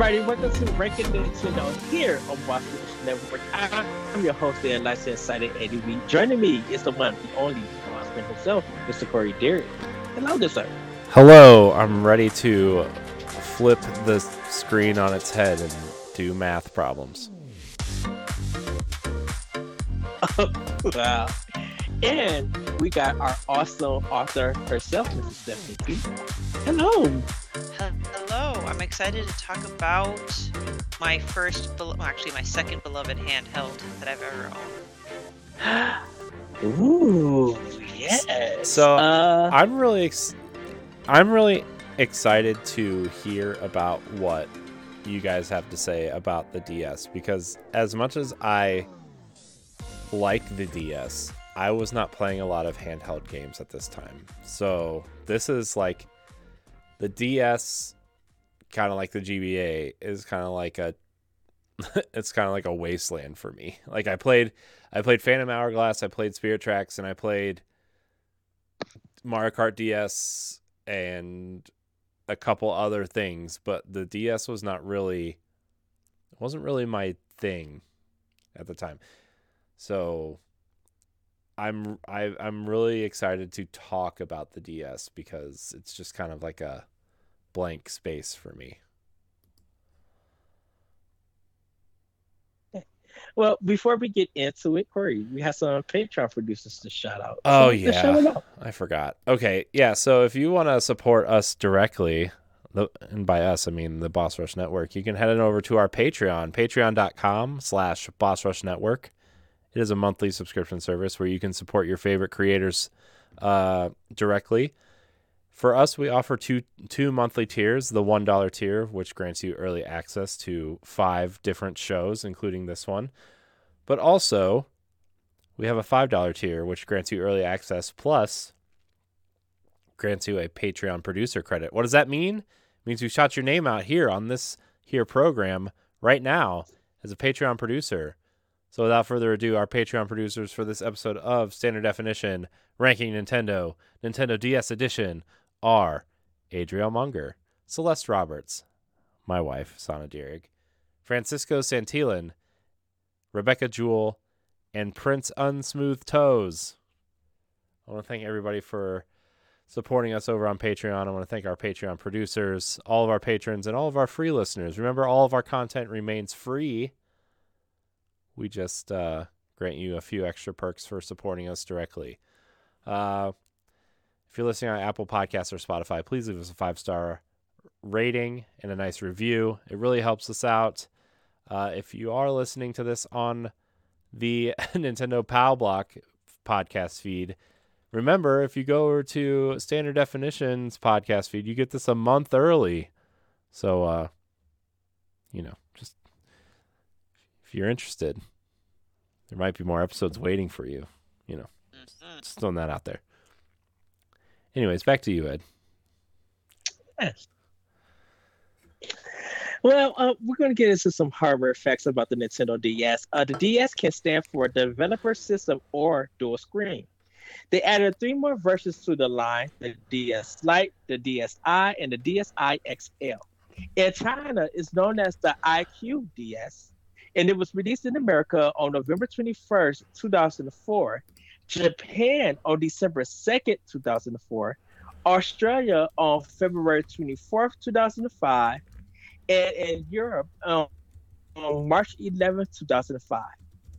everybody. Welcome to Ranking the Nintendo here on Boss Rush Network. I'm your host and licensed excited Eddie Week. Joining me is the one, the only Boston himself, Mr. Corey Derrick. Hello, good sir. Hello. I'm ready to flip the screen on its head and do math problems. wow. And we got our awesome author herself, Mrs. Stephanie Hello. Hello, I'm excited to talk about my first, well, actually my second beloved handheld that I've ever owned. Ooh, yes. So uh, I'm really, ex- I'm really excited to hear about what you guys have to say about the DS because as much as I like the DS, I was not playing a lot of handheld games at this time. So this is like the DS, kind of like the GBA, is kind of like a it's kind of like a wasteland for me. Like I played, I played Phantom Hourglass, I played Spirit Tracks, and I played Mario Kart DS and a couple other things, but the DS was not really, wasn't really my thing at the time. So I'm I, I'm really excited to talk about the DS because it's just kind of like a blank space for me. Well, before we get into it, Corey, we have some Patreon producers to shout out. Oh so yeah, I forgot. Okay, yeah. So if you want to support us directly, and by us I mean the Boss Rush Network, you can head on over to our Patreon, Patreon.com/slash Boss Rush Network. It is a monthly subscription service where you can support your favorite creators uh, directly. For us, we offer two two monthly tiers. The one dollar tier, which grants you early access to five different shows, including this one, but also we have a five dollar tier, which grants you early access plus grants you a Patreon producer credit. What does that mean? It means you shot your name out here on this here program right now as a Patreon producer. So without further ado, our Patreon producers for this episode of Standard Definition Ranking Nintendo, Nintendo DS Edition are Adriel Munger, Celeste Roberts, my wife, Sana Dierig, Francisco Santillan, Rebecca Jewell, and Prince Unsmooth Toes. I want to thank everybody for supporting us over on Patreon. I want to thank our Patreon producers, all of our patrons, and all of our free listeners. Remember, all of our content remains free we just uh, grant you a few extra perks for supporting us directly. Uh, if you're listening on Apple Podcasts or Spotify, please leave us a five star rating and a nice review. It really helps us out. Uh, if you are listening to this on the Nintendo PAL Block podcast feed, remember if you go over to Standard Definitions podcast feed, you get this a month early. So, uh, you know, just if you're interested, there might be more episodes waiting for you. You know, mm-hmm. just throwing that out there. Anyways, back to you, Ed. Yes. Well, uh, we're going to get into some hardware facts about the Nintendo DS. Uh, the DS can stand for Developer System or Dual Screen. They added three more versions to the line: the DS Lite, the DSi, and the DSi XL. In China, it's known as the iQue DS and it was released in America on November 21st, 2004, Japan on December 2nd, 2004, Australia on February 24th, 2005, and in Europe um, on March 11th, 2005.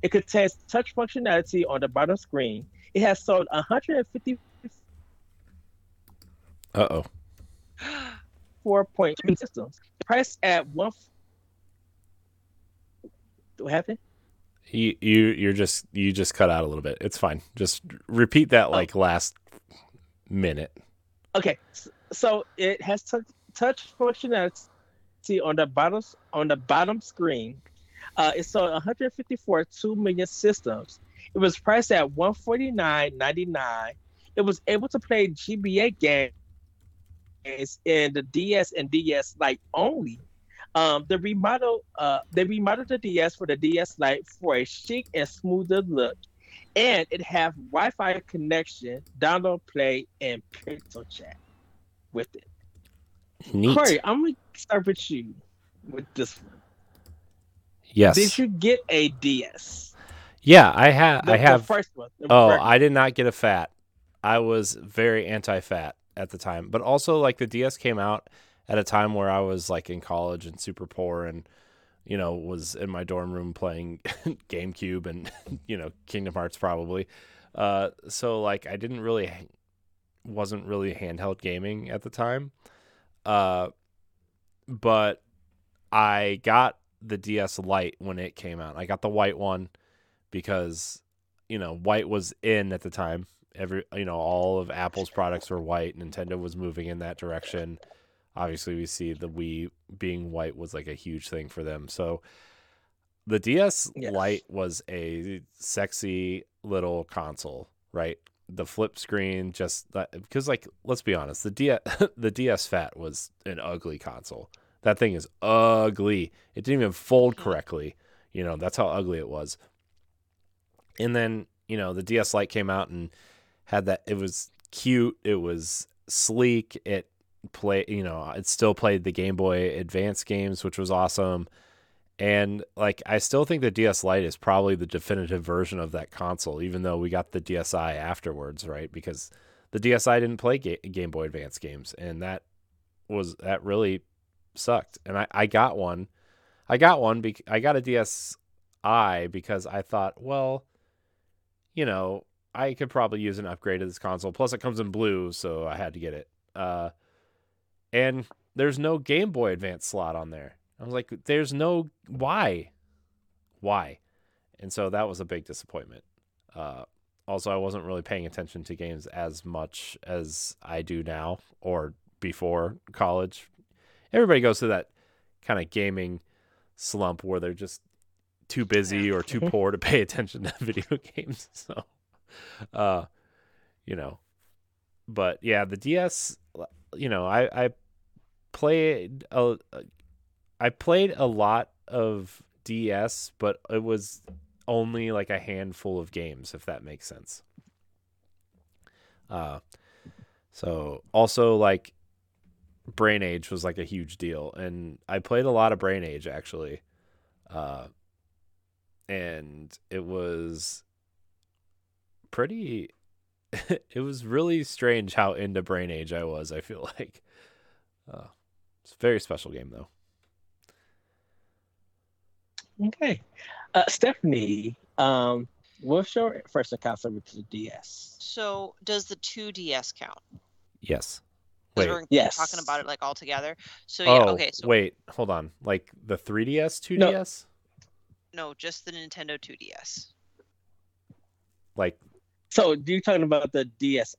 It contains touch functionality on the bottom screen. It has sold 150. Uh oh. 4.3 systems, priced at one what happened? You you you're just you just cut out a little bit. It's fine. Just repeat that oh. like oh. last minute. Okay, so it has touch, touch functionality on the bottom on the bottom screen. Uh, it sold 154 two million systems. It was priced at 149.99. It was able to play GBA games in the DS and DS Lite only um, the remodel, uh, they remodeled the DS for the DS Lite for a chic and smoother look. and it have Wi-Fi connection, download, play, and PictoChat with it. Neat. Corey, I'm gonna start with you with this one. yes. Did you get a DS? yeah, I have. The, I have. first one. Oh, I did not get a fat. I was very anti-fat at the time, but also like the DS came out at a time where I was like in college and super poor, and you know was in my dorm room playing GameCube and you know Kingdom Hearts probably. Uh, so like I didn't really wasn't really handheld gaming at the time. Uh, but I got the DS Lite when it came out. I got the white one because you know white was in at the time. Every you know all of Apple's products were white. Nintendo was moving in that direction. Obviously, we see the Wii being white was like a huge thing for them. So the DS Yes. Lite was a sexy little console, right? The flip screen, just that, because like let's be honest, the DS the DS Fat was an ugly console. That thing is ugly. It didn't even fold mm-hmm. correctly. You know, that's how ugly it was. And then, you know, the DS Lite came out and had that it was cute, it was sleek, it play, you know, it still played the Game Boy Advance games, which was awesome. And like I still think the DS Lite is probably the definitive version of that console even though we got the DSi afterwards, right? Because the DSi didn't play Ga- Game Boy Advance games and that was that really sucked. And I I got one. I got one bec- I got a DSi because I thought, well, you know, I could probably use an upgrade to this console. Plus, it comes in blue, so I had to get it. Uh, and there's no Game Boy Advance slot on there. I was like, there's no why, why, and so that was a big disappointment. Uh, also, I wasn't really paying attention to games as much as I do now or before college. Everybody goes through that kind of gaming slump where they're just too busy or too poor to pay attention to video games. So, uh, you know, but yeah, the DS, you know, I I played a, I played a lot of DS, but it was only like a handful of games, if that makes sense. Uh, so also like Brain Age was like a huge deal, and I played a lot of Brain Age actually. Uh, and it was pretty it was really strange how into brain age i was i feel like uh, it's a very special game though Okay. Uh, Stephanie, um, what's your first encounter with the DS? So does the 2DS count? Yes. wait we're Yes. talking about it like all together. So yeah, oh okay. So wait hold on like the 3ds 2ds no, just the Nintendo 2DS. like So, do you talking about the DSi?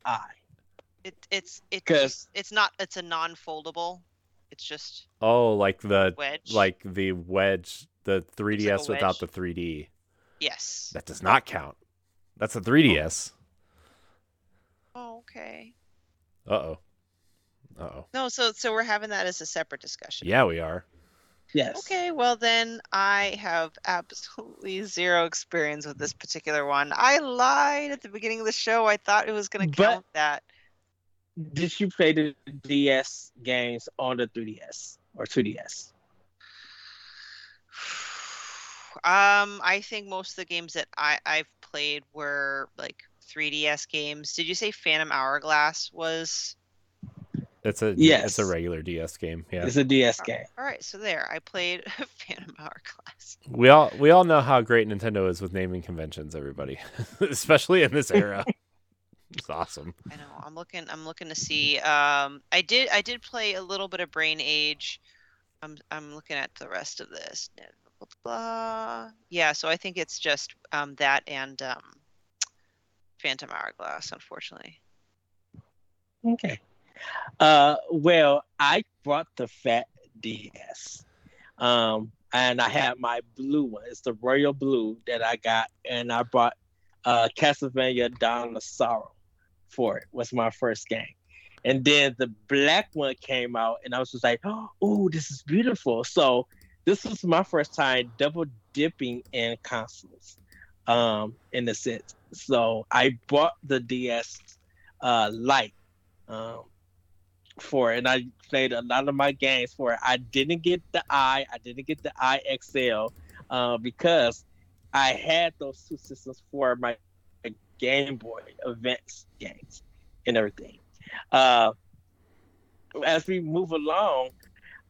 It it's it's 'Cause- just, it's not it's a non-foldable. It's just oh like the wedge. like the wedge the 3ds without wedge. the 3d yes. that does not count that's a 3ds Oh, okay. uh-oh uh-oh No, so so we're having that as a separate discussion. yeah we are Yes. Okay, well then I have absolutely zero experience with this particular one. I lied at the beginning of the show. I thought it was going to But- count that. Did you play the DS games on the 3DS or 2DS? Um, I think most of the games that I I've played were like 3DS games. Did you say Phantom Hourglass was? It's a Yes. it's a regular ds game yeah It's a DS game. All right, so there, I played Phantom Hourglass. We all we all know how great Nintendo is with naming conventions, everybody, especially in this era. it's awesome. I know. I'm looking. I'm looking to see. Um, I did. I did play a little bit of Brain Age. I'm. I'm looking at the rest of this. Blah, blah, blah. Yeah. So I think it's just um that and um, Phantom Hourglass. Unfortunately. Okay. Uh, well, I brought the Fat DS, um, and I had my blue one. It's the royal blue that I got, and I brought uh, Castlevania Dawn of Sorrow for it. Was my first game, and then the black one came out, and I was just like, "Oh, this is beautiful." So this was my first time double dipping in consoles, um, in the sense. So I bought the DS uh, Lite um, for it, and I played a lot of my games for it. I didn't get the i, I didn't get the iXL uh, because I had those two systems for my Game Boy Advance games and everything. Uh, as we move along,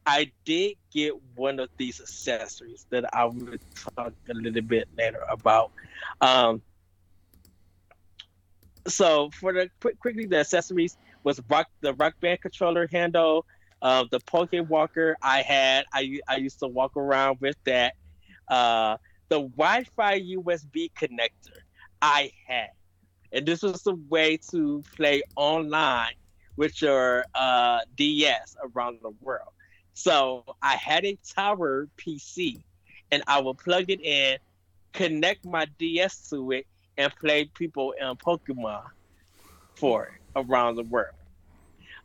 I did get one of these accessories that I will talk a little bit later about. Um, so for the quick, quickly the accessories was rock the rock band controller handle, uh, the Poke Walker I had. I I used to walk around with that. Uh, the Wi-Fi USB connector I had, and this was the way to play online with your uh, DS around the world. So I had a tower PC, and I would plug it in, connect my DS to it, and play people in Pokemon for it around the world.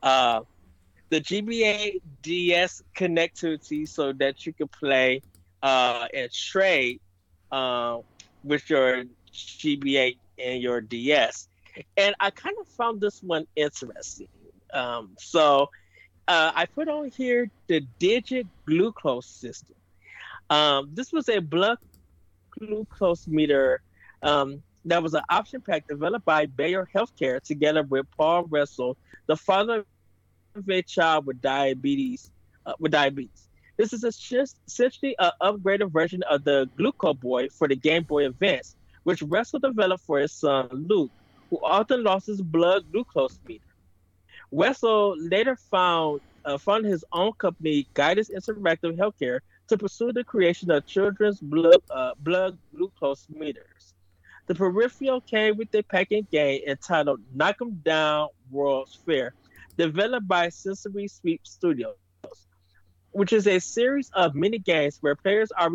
Uh, the GBA DS connectivity so that you can play uh, and trade uh, with your GBA and your DS. And I kind of found this one interesting. Um, so uh, I put on here the Didget Glucose System. Um, this was a blood glucose meter um, that was an option pack developed by Bayer Healthcare together with Paul Russell, the father of a child with diabetes. Uh, with diabetes, this is essentially an upgraded version of the Gluco-Boy for the Game Boy Advance, which Russell developed for his son Luke, who often lost his blood glucose meter. Russell later found uh, founded his own company, Guidance Interactive Healthcare, to pursue the creation of children's blood uh, blood glucose meters. The peripheral came with a packaging game entitled Knock 'em Down World's Fair, developed by Sensory Sweep Studios, which is a series of mini games where players are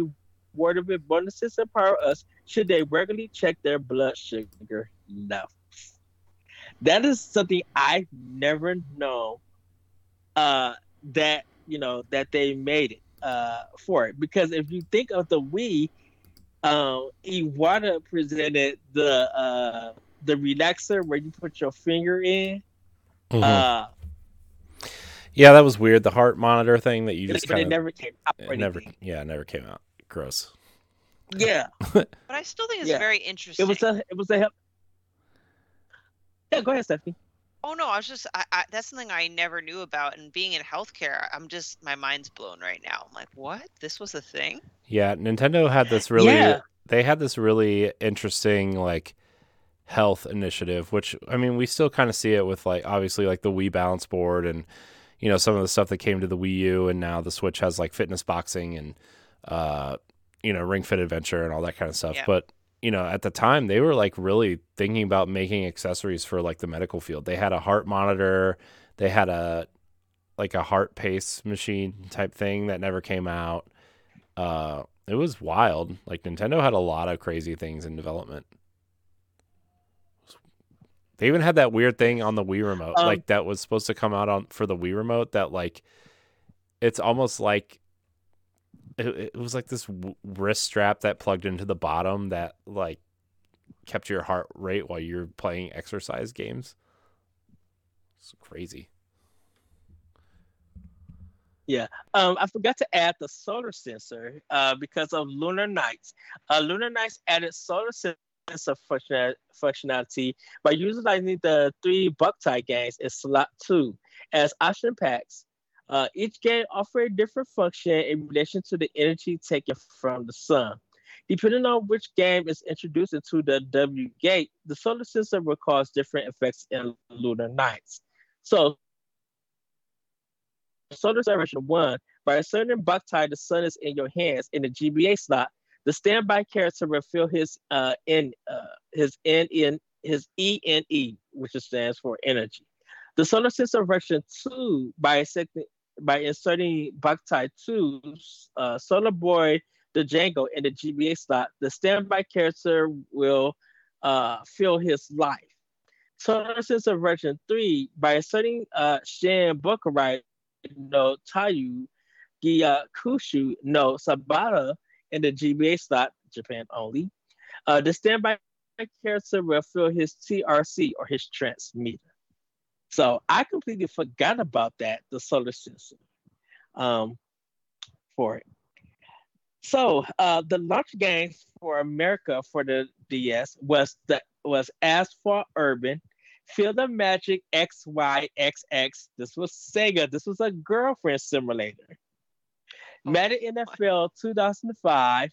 rewarded with bonuses and power ups should they regularly check their blood sugar levels. That is something I've never know uh, that you know that they made it uh, for it because if you think of the Wii, um, Iwata presented the uh, the relaxer where you put your finger in. Mm-hmm. Uh, yeah, that was weird. The heart monitor thing that you just kind it never came out. It never, yeah, it never came out. Gross. Yeah, but I still think it's yeah. very interesting. It was a it was a help. yeah. Go ahead, Stephanie. Oh no, I was just I, I, that's something I never knew about. And being in healthcare, I'm just my mind's blown right now. I'm like, what? This was a thing? Yeah, Nintendo had this really. Yeah. They had this really interesting like health initiative, which I mean, we still kind of see it with like obviously like the Wii Balance Board and you know some of the stuff that came to the Wii U, and now the Switch has like fitness boxing and uh you know Ring Fit Adventure and all that kind of stuff. Yeah. But you know, at the time they were like really thinking about making accessories for like the medical field. They had a heart monitor, they had a like a heart pace machine type thing that never came out. Uh it was wild. Like Nintendo had a lot of crazy things in development. They even had that weird thing on the Wii remote, um, like that was supposed to come out on for the Wii remote that like it's almost like it, it was like this wrist strap that plugged into the bottom that like kept your heart rate while you're playing exercise games. It's crazy. Yeah, um, I forgot to add the solar sensor uh, because of Lunar Knights. Uh, Lunar Knights added solar sensor functionality by utilizing the three Boktai games in slot two as option packs uh, each game offers a different function in relation to the energy taken from the sun. Depending on which game is introduced into the W gate, the solar system will cause different effects in Lunar Knights. So, solar celebration one, by a certain Boktai, the sun is in your hands in the GBA slot. The standby character will fill his uh, N, uh, his N in his E N E, which stands for energy. The solar system version 2 by accepting by inserting Boktai 2's uh, Solar Boy the Django in the GBA slot, the standby character will uh, fill his life. Solar System version 3, by inserting uh, Shin Bokurai no Tayu Gyakushu no Sabata in the GBA slot, Japan only, uh, the standby character will fill his TRC or his transmitter. So I completely forgot about that, the solar system, um, for it. So uh, the launch games for America for the DS was the was Asphalt Urban, Feel the Magic XYXX. This was Sega. This was a girlfriend simulator. Oh, Madden NFL 2005,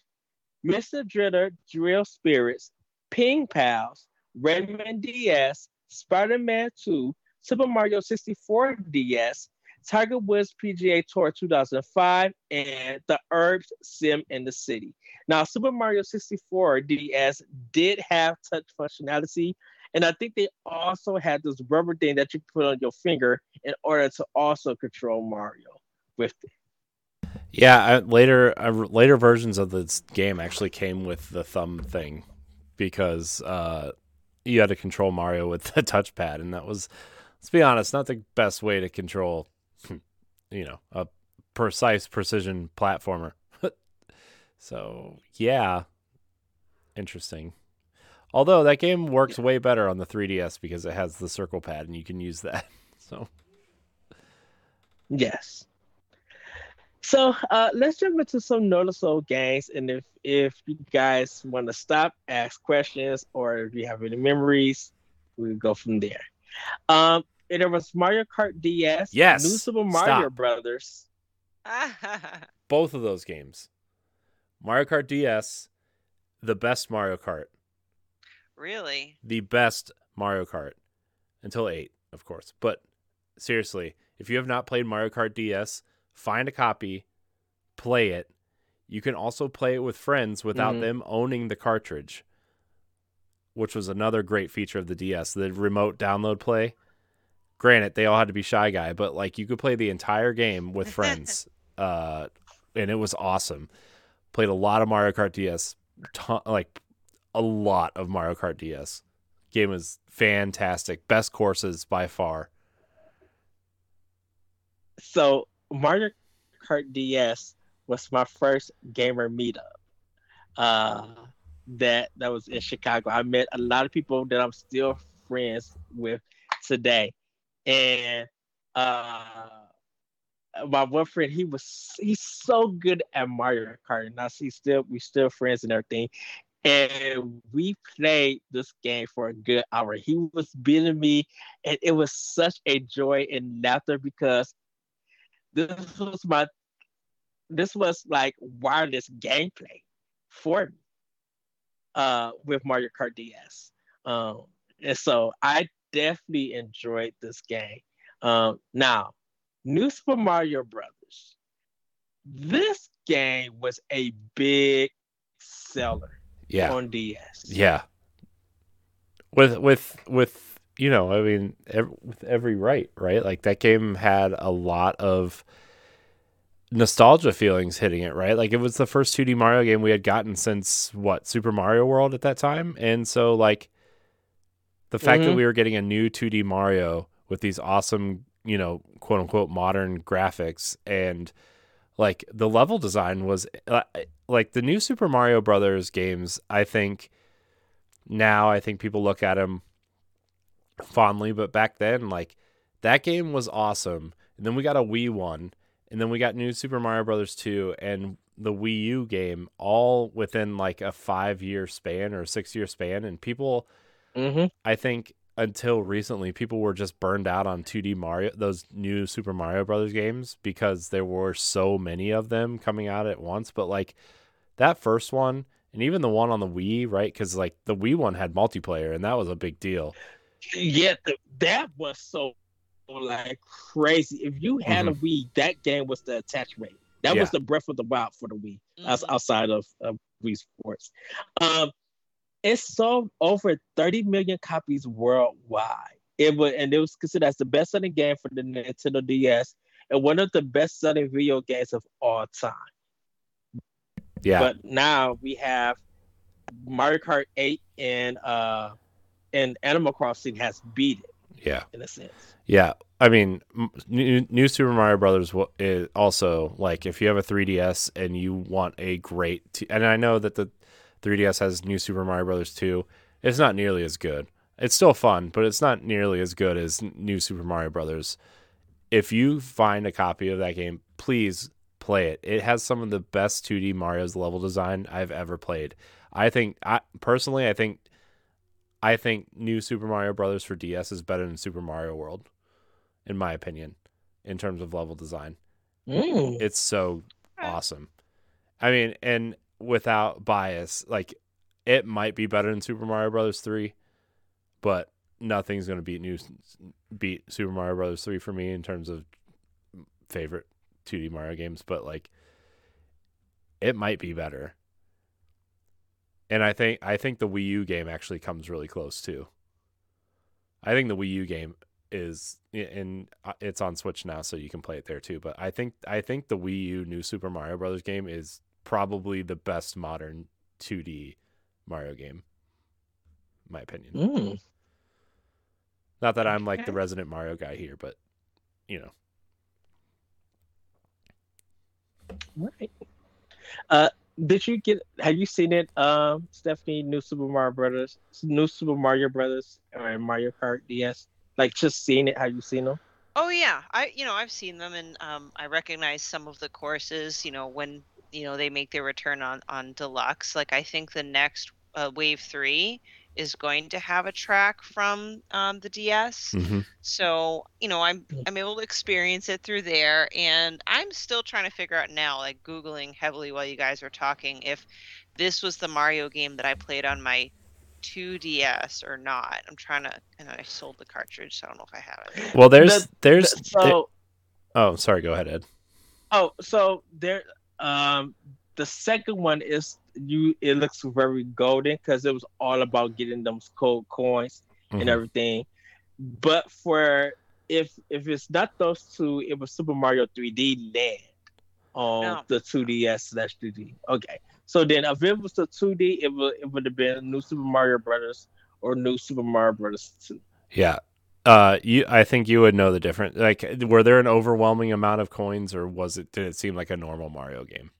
Mr. Driller Drill Spirits, Ping Pals, Rayman DS, Spider-Man 2, Super Mario 64 DS, Tiger Woods PGA Tour 2005, and the Urbz Sim in the City. Now, Super Mario 64 DS did have touch functionality, and I think they also had this rubber thing that you put on your finger in order to also control Mario with it. Yeah, I, later uh, later versions of this game actually came with the thumb thing because uh, you had to control Mario with the touchpad, and that was, let's be honest, not the best way to control, you know, a precise precision platformer. so yeah, interesting. Although that game works way better on the 3DS because it has the circle pad and you can use that. So yes. So uh, let's jump into some noticeable games, and if if you guys want to stop, ask questions, or if you have any memories, we'll go from there. Um, and there was Mario Kart DS, yes, New Super Mario stop. Brothers. Both of those games, Mario Kart DS, the best Mario Kart. Really? The best Mario Kart until eight, of course. But seriously, if you have not played Mario Kart DS find a copy, play it. You can also play it with friends without mm-hmm. them owning the cartridge, which was another great feature of the DS, the remote download play. Granted, they all had to be shy guy, but like you could play the entire game with friends, uh, and it was awesome. Played a lot of Mario Kart DS, ton, like a lot of Mario Kart DS. Game was fantastic, best courses by far. So Mario Kart DS was my first gamer meetup. Uh, that that was in Chicago. I met a lot of people that I'm still friends with today, and uh, my one friend he was he's so good at Mario Kart, and I see still we still friends and everything. And we played this game for a good hour. He was beating me, and it was such a joy and laughter because this was my this was like wireless gameplay for me uh, with Mario Kart DS. Um, and so I definitely enjoyed this game. Um, now, New Super Mario Brothers. This game was a big seller yeah. on DS. Yeah. With with with you know, I mean, every, with every right, right? Like that game had a lot of nostalgia feelings hitting it, right? Like it was the first 2D Mario game we had gotten since what, Super Mario World at that time. And so like the fact mm-hmm. that we were getting a new 2D Mario with these awesome, you know, quote unquote modern graphics and like the level design was uh, like the new Super Mario Brothers games, I think now I think people look at them fondly, but back then, like that game was awesome. And then we got a Wii one, and then we got new Super Mario Brothers 2 and the Wii U game all within like a five year span or six year span. And people, mm-hmm. I think until recently, people were just burned out on 2D Mario, those new Super Mario Brothers games because there were so many of them coming out at once. But like that first one, and even the one on the Wii, right? Because like the Wii one had multiplayer, and that was a big deal. Yeah, that was so like crazy. If you had mm-hmm. a Wii, that game was the attach rate. That yeah. was the Breath of the Wild for the Wii, mm-hmm. outside of, of Wii Sports. Um, it sold over 30 million copies worldwide. It was, and it was considered as the best-selling game for the Nintendo DS and one of the best-selling video games of all time. Yeah. But now we have Mario Kart 8 and uh and Animal Crossing has beat it. Yeah. In a sense. Yeah. I mean, new, new Super Mario Brothers is also like if you have a 3DS and you want a great, t- and I know that the 3DS has new Super Mario Brothers 2. It's not nearly as good. It's still fun, but it's not nearly as good as New Super Mario Brothers. If you find a copy of that game, please play it. It has some of the best 2D Mario's level design I've ever played. I think I personally I think I think New Super Mario Brothers for DS is better than Super Mario World in my opinion in terms of level design. Mm. It's so awesome. I mean, and without bias, like it might be better than Super Mario Brothers 3, but nothing's going to beat new beat Super Mario Brothers 3 for me in terms of favorite 2D Mario games, but like it might be better. And I think I think the Wii U game actually comes really close too. I think the Wii U game is and uh, it's on Switch now, so you can play it there too. But I think I think the Wii U New Super Mario Brothers game is probably the best modern 2D Mario game, in my opinion. Mm. Not that I'm like the resident Mario guy here, but you know, Right. Uh, did you get? Have you seen it, um, Stephanie? New Super Mario Brothers, New Super Mario Brothers, or Mario Kart DS? Like just seeing it? Have you seen them? Oh yeah, I you know I've seen them and um, I recognize some of the courses. You know when you know they make their return on on deluxe. Like I think the next uh, wave three is going to have a track from um, the DS. Mm-hmm. So you know I'm Mm. I'm able to experience it through there, and I'm still trying to figure out now, like googling heavily while you guys were talking, if this was the Mario game that I played on my 2DS or not. I'm trying to, and I sold the cartridge, so I don't know if I have it. well, there's The- there's So, there- oh, sorry, go ahead, Ed. oh, so there. Um, the second one is you. It looks very golden because it was all about getting those cold coins Mhm. and everything. But for if if it's not those two, it was Super Mario 3D Land on No. the 2DS slash 3D. Okay, so then if it was the 2D, it would it would have been New Super Mario Brothers or New Super Mario Brothers 2. Yeah. Uh, you, I think you would know the difference. Like, were there an overwhelming amount of coins, or was it? Did it seem like a normal Mario game?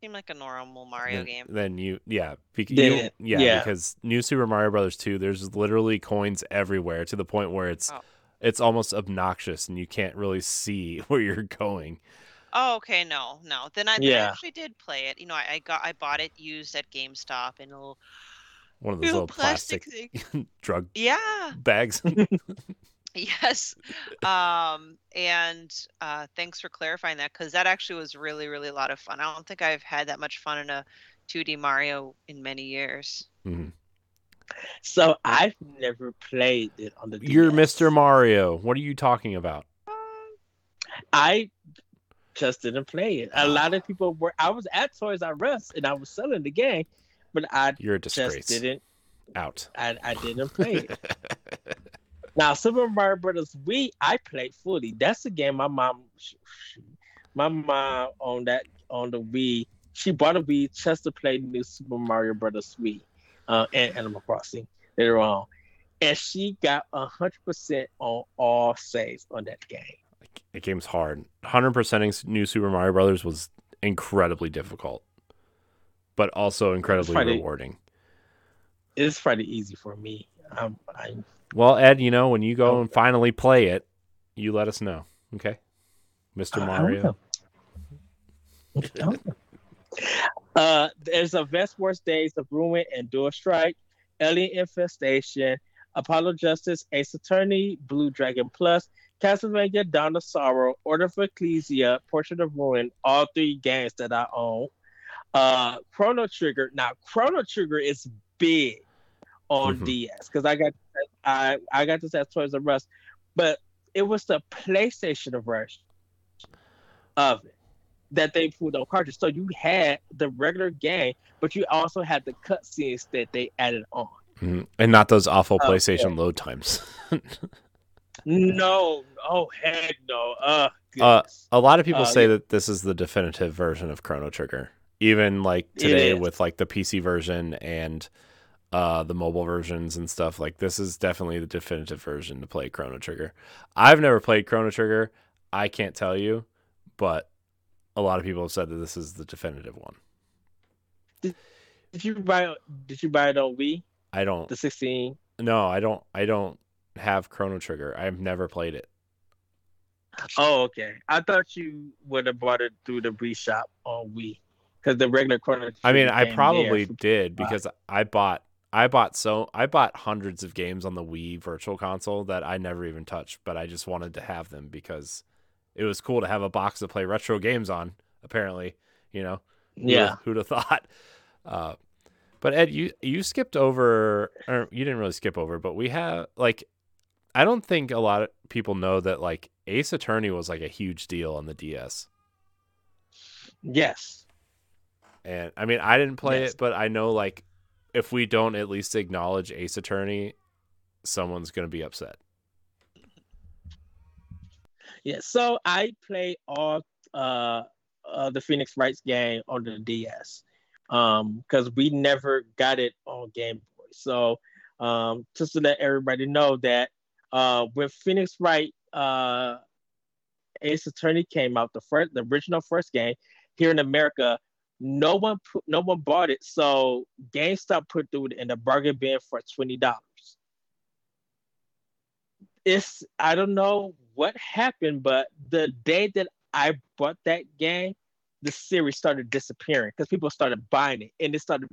Seemed like a normal Mario then, game. Then you, yeah, bec- you- yeah, Yeah. because New Super Mario Brothers two, there's literally coins everywhere to the point where it's Oh. it's almost obnoxious, and you can't really see where you're going. Oh, okay, no, no. Then I, then I actually did play it. You know, I, I got I bought it used at GameStop in a little, One of those little little plastic, plastic, drug Yeah. bags. Yes. Um, and uh, thanks for clarifying that because that actually was really, really a lot of fun. I don't think I've had that much fun in a 2D Mario in many years. Mhm. So I've never played it on the. You're Mr. Mario. What are you talking about? I just didn't play it. A lot of people were. I was at Toys R Us and I was selling the game, but I You're a just disgrace. didn't. Out. I, I didn't play it. Now, Super Mario Brothers Wii, I played fully. That's the game my mom, my mom on that on the Wii. She bought a Wii just to play new Super Mario Brothers Wii, uh, and Animal Crossing later on, and she got hundred percent on all saves on that game. the game's hard. 100%ing New Super Mario Brothers was incredibly difficult, but also incredibly probably- rewarding. It's pretty easy for me. Um, I, Well, Ed, you know when you go Oh. and finally play it, you let us know, okay, Mister I Mario. uh, there's Advance Wars Days of Ruin and Dual Strike, Alien Infestation, Apollo Justice, Ace Attorney, Blue Dragon Plus, Castlevania Dawn of Sorrow, Order of Ecclesia, Portrait of Ruin, all three games that I own. Uh, Chrono Trigger. Now, Chrono Trigger is big on Mhm. DS because I got I I got this at Toys R Us, but it was the PlayStation version of it that they pulled on cartridge. So you had the regular game, but you also had the cutscenes that they added on. Mhm. And not those awful Oh, PlayStation load times. No, oh heck no. Uh, Uh. A lot of people Uh, say yeah. that this is the definitive version of Chrono Trigger. Even like today with like the PC version and uh the mobile versions and stuff, like this is definitely the definitive version to play Chrono Trigger. I've never played Chrono Trigger. I can't tell you, but a lot of people have said that this is the definitive one. did you buy did you buy it on Wii? I don't. The 16. No, I don't. I don't have Chrono Trigger. I've never played it. Oh, okay. I thought you would have bought it through the Wii shop on Wii, because the regular Chrono. I mean, I probably did because I bought I bought so I bought hundreds of games on the Wii Virtual Console that I never even touched, but I just wanted to have them because it was cool to have a box to play retro games on. Apparently, you know. Yeah. who'd have thought? Uh, but Ed, you you skipped over, or you didn't really skip over, but we have like, I don't think a lot of people know that like Ace Attorney was like a huge deal on the DS. Yes. And I mean, I didn't play Yes. it, but I know like if we don't at least acknowledge Ace Attorney, someone's gonna be upset. Yeah. So I play all uh, uh the Phoenix Wrights game on the DS. Um, because we never got it on Game Boy. So um just to let everybody know that uh when Phoenix Wright uh Ace Attorney came out, the first the original first game here in America, no one put, no one bought it. So GameStop put through it in the bargain bin for twenty dollars. It's I don't know what happened, but the day that I bought that game, the series started disappearing because people started buying it and it started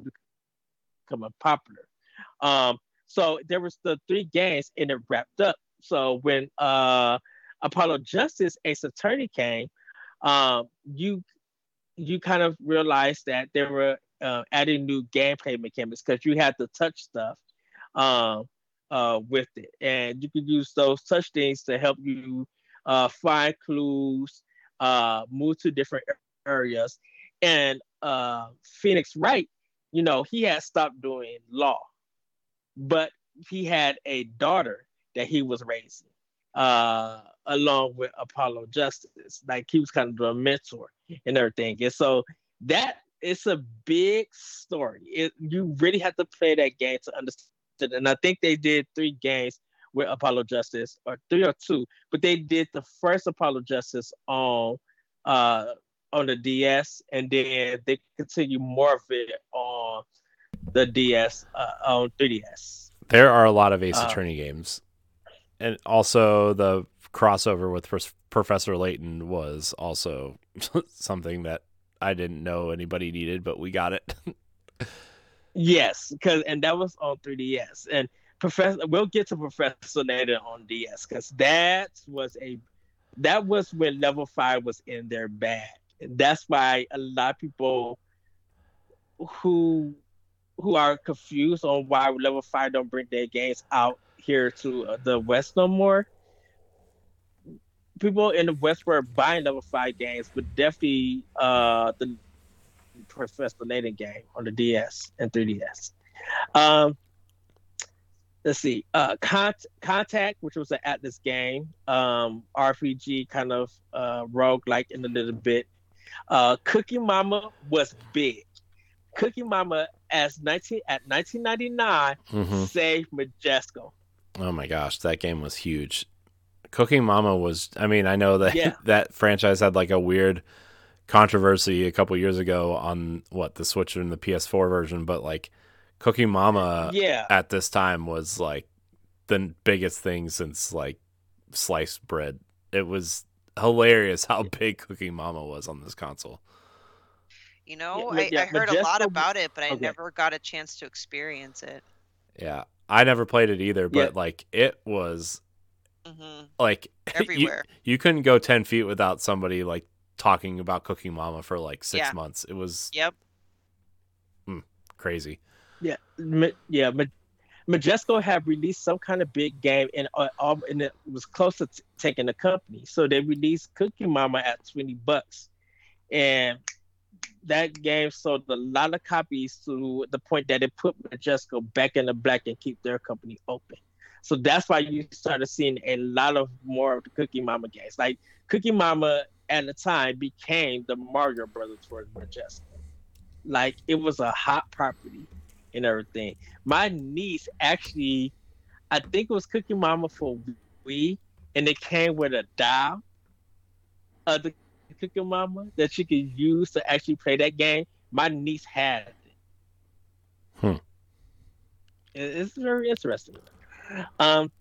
becoming popular. Um, so there was the three games and it wrapped up. So when uh Apollo Justice Ace Attorney came, um, you you kind of realized that they were uh, adding new gameplay mechanics because you had to touch stuff um, uh, with it, and you could use those touch things to help you uh, find clues, uh, move to different areas, and uh, Phoenix Wright, you know, he had stopped doing law, but he had a daughter that he was raising. Uh, along with Apollo Justice. Like he was kind of the mentor and everything. And so that it's a big story. It, you really have to play that game to understand. And I think they did three games with Apollo Justice, or three or two, but they did the first Apollo Justice on uh on the DS, and then they continue more of it on the DS uh, on 3DS. There are a lot of Ace Uh, Attorney games, and also the crossover with Pros- Professor Layton was also something that I didn't know anybody needed, but we got it. Yes, because and that was on 3DS. And Professor, we'll get to Professor later on DS because that was a that was when Level Five was in their bag. That's why a lot of people who who are confused on why Level Five don't bring their games out here to uh, the West no more. People in the West were buying Level Five games, but definitely uh, the Professor Layton game on the DS and 3DS. Um, let's see. Uh, Cont- Contact, which was an Atlus game, um, RPG kind of uh, roguelike in a little bit. Uh, Cooking Mama was big. Cooking Mama as 19 at 1999 Mhm. saved Majesco. Oh my gosh, that game was huge. Cooking Mama was I mean, I know that Yeah. that franchise had like a weird controversy a couple years ago on what the Switch and the PS4 version, but like Cooking Mama yeah, at this time was like the biggest thing since like sliced bread. It was hilarious how big Cooking Mama was on this console. You know, Ma- I, yeah, I heard a lot about it, but I okay. never got a chance to experience it. Yeah. I never played it either, but Yeah. like it was hmm like Everywhere. You, couldn't go 10 feet without somebody like talking about Cooking Mama for like six Yeah. months. It was Yep. mm, crazy. yeah, Ma- yeah. Ma- Majesco had released some kind of big game, and uh, all, and it was close to t- taking the company. So they released Cooking Mama at twenty bucks, and that game sold a lot of copies to the point that it put Majesco back in the black and keep their company open. So that's why you started seeing a lot of more of the Cooking Mama games. Like Cooking Mama at the time became the Mario Brothers for Majesco. Like it was a hot property and everything. My niece actually, I think it was Cooking Mama for Wii, and it came with a dial of the Cooking Mama that she could use to actually play that game. My niece had it. Hmm. It- It's very interesting. Um,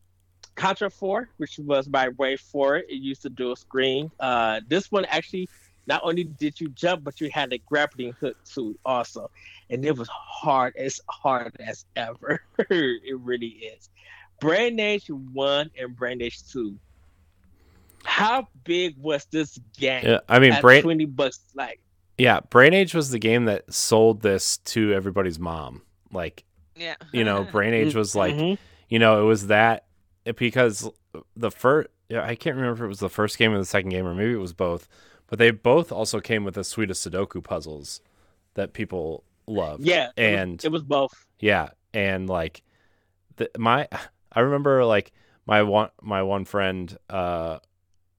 Contra 4, which was by Way Forward, it used to dual screen. Uh, this one actually, not only did you jump, but you had a grappling hook too, also, and it was hard as hard as ever. it really is. Brain Age 1 and Brain Age 2. How big was this game? Yeah, I mean, at Brain, 20 bucks, like, yeah, Brain Age was the game that sold this to everybody's mom. Like, Yeah. you know, Brain Age was like, Mhm. You know, it was that because the first, I can't remember if it was the first game or the second game, or maybe it was both, but they both also came with a suite of Sudoku puzzles that people love. yeah, it was- and it was both. Yeah, and like the, my I remember like my one my one friend uh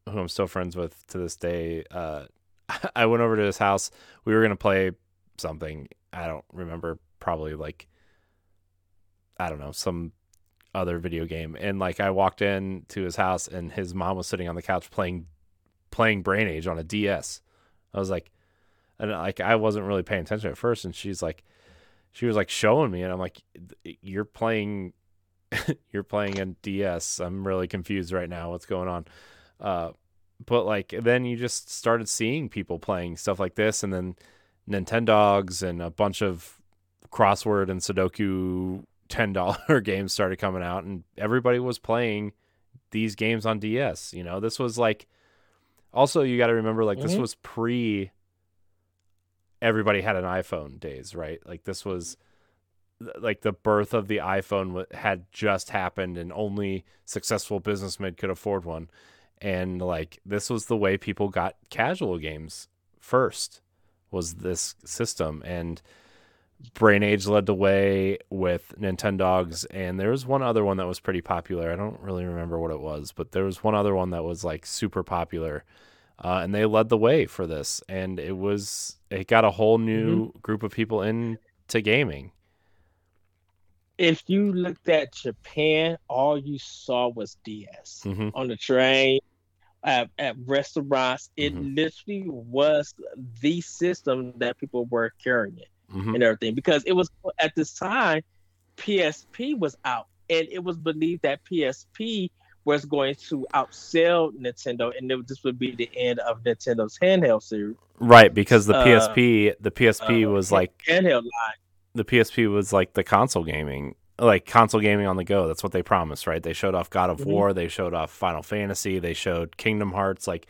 who I'm still friends with to this day uh I went over to his house. We were going to play something. I don't remember probably like I don't know, some other video game and like I walked in to his house and his mom was sitting on the couch playing playing Brain Age on a DS. I was like and like I wasn't really paying attention at first and she's like she was like showing me and I'm like you're playing you're playing a DS. I'm really confused right now what's going on. Uh but like then you just started seeing people playing stuff like this and then Nintendogs and a bunch of crossword and Sudoku $10 games started coming out and everybody was playing these games on DS, you know. This was like also you got to remember like this Mhm. was pre everybody had an iPhone days, right? Like this was like the birth of the iPhone had just happened and only successful businessmen could afford one. And like this was the way people got casual games first was this system and Brain Age led the way with Nintendogs and there was one other one that was pretty popular. I don't really remember what it was, but there was one other one that was like super popular. Uh, and they led the way for this and it was it got a whole new group of people into gaming. if you looked at Japan, all you saw was DS hmm on the train, at, at restaurants. It Mhm. literally was the system that people were carrying hmm and everything because it was at this time PSP was out, and it was believed that PSP was going to outsell Nintendo, and it, this would be the end of Nintendo's handheld series. Right, because the Uh, PSP, the PSP uh, was like handheld line. the PSP was like the console gaming, like console gaming on the go. That's what they promised, right? They showed off God of Mhm. War, they showed off Final Fantasy, they showed Kingdom Hearts. Like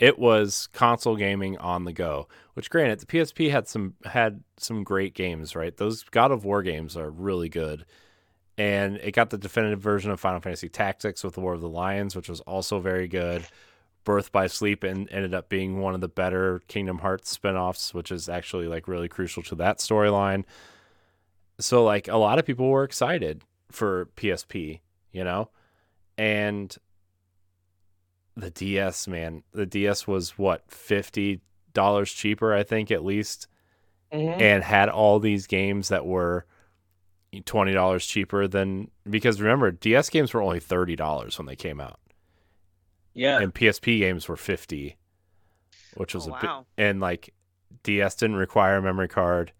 it was console gaming on the go. Which, granted, the PSP had some had some great games, right? Those God of War games are really good. And it got the definitive version of Final Fantasy Tactics with the War of the Lions, which was also very good. Birth by Sleep and ended up being one of the better Kingdom Hearts spin-offs, which is actually like really crucial to that storyline. So like a lot of people were excited for PSP, you know? And the DS, man, the DS was what, $50 cheaper, I think at least, Mhm. and had all these games that were $20 cheaper than because remember, DS games were only $30 when they came out Yeah, and PSP games were 50 which was Oh, a bit wow. and like DS didn't require a memory card.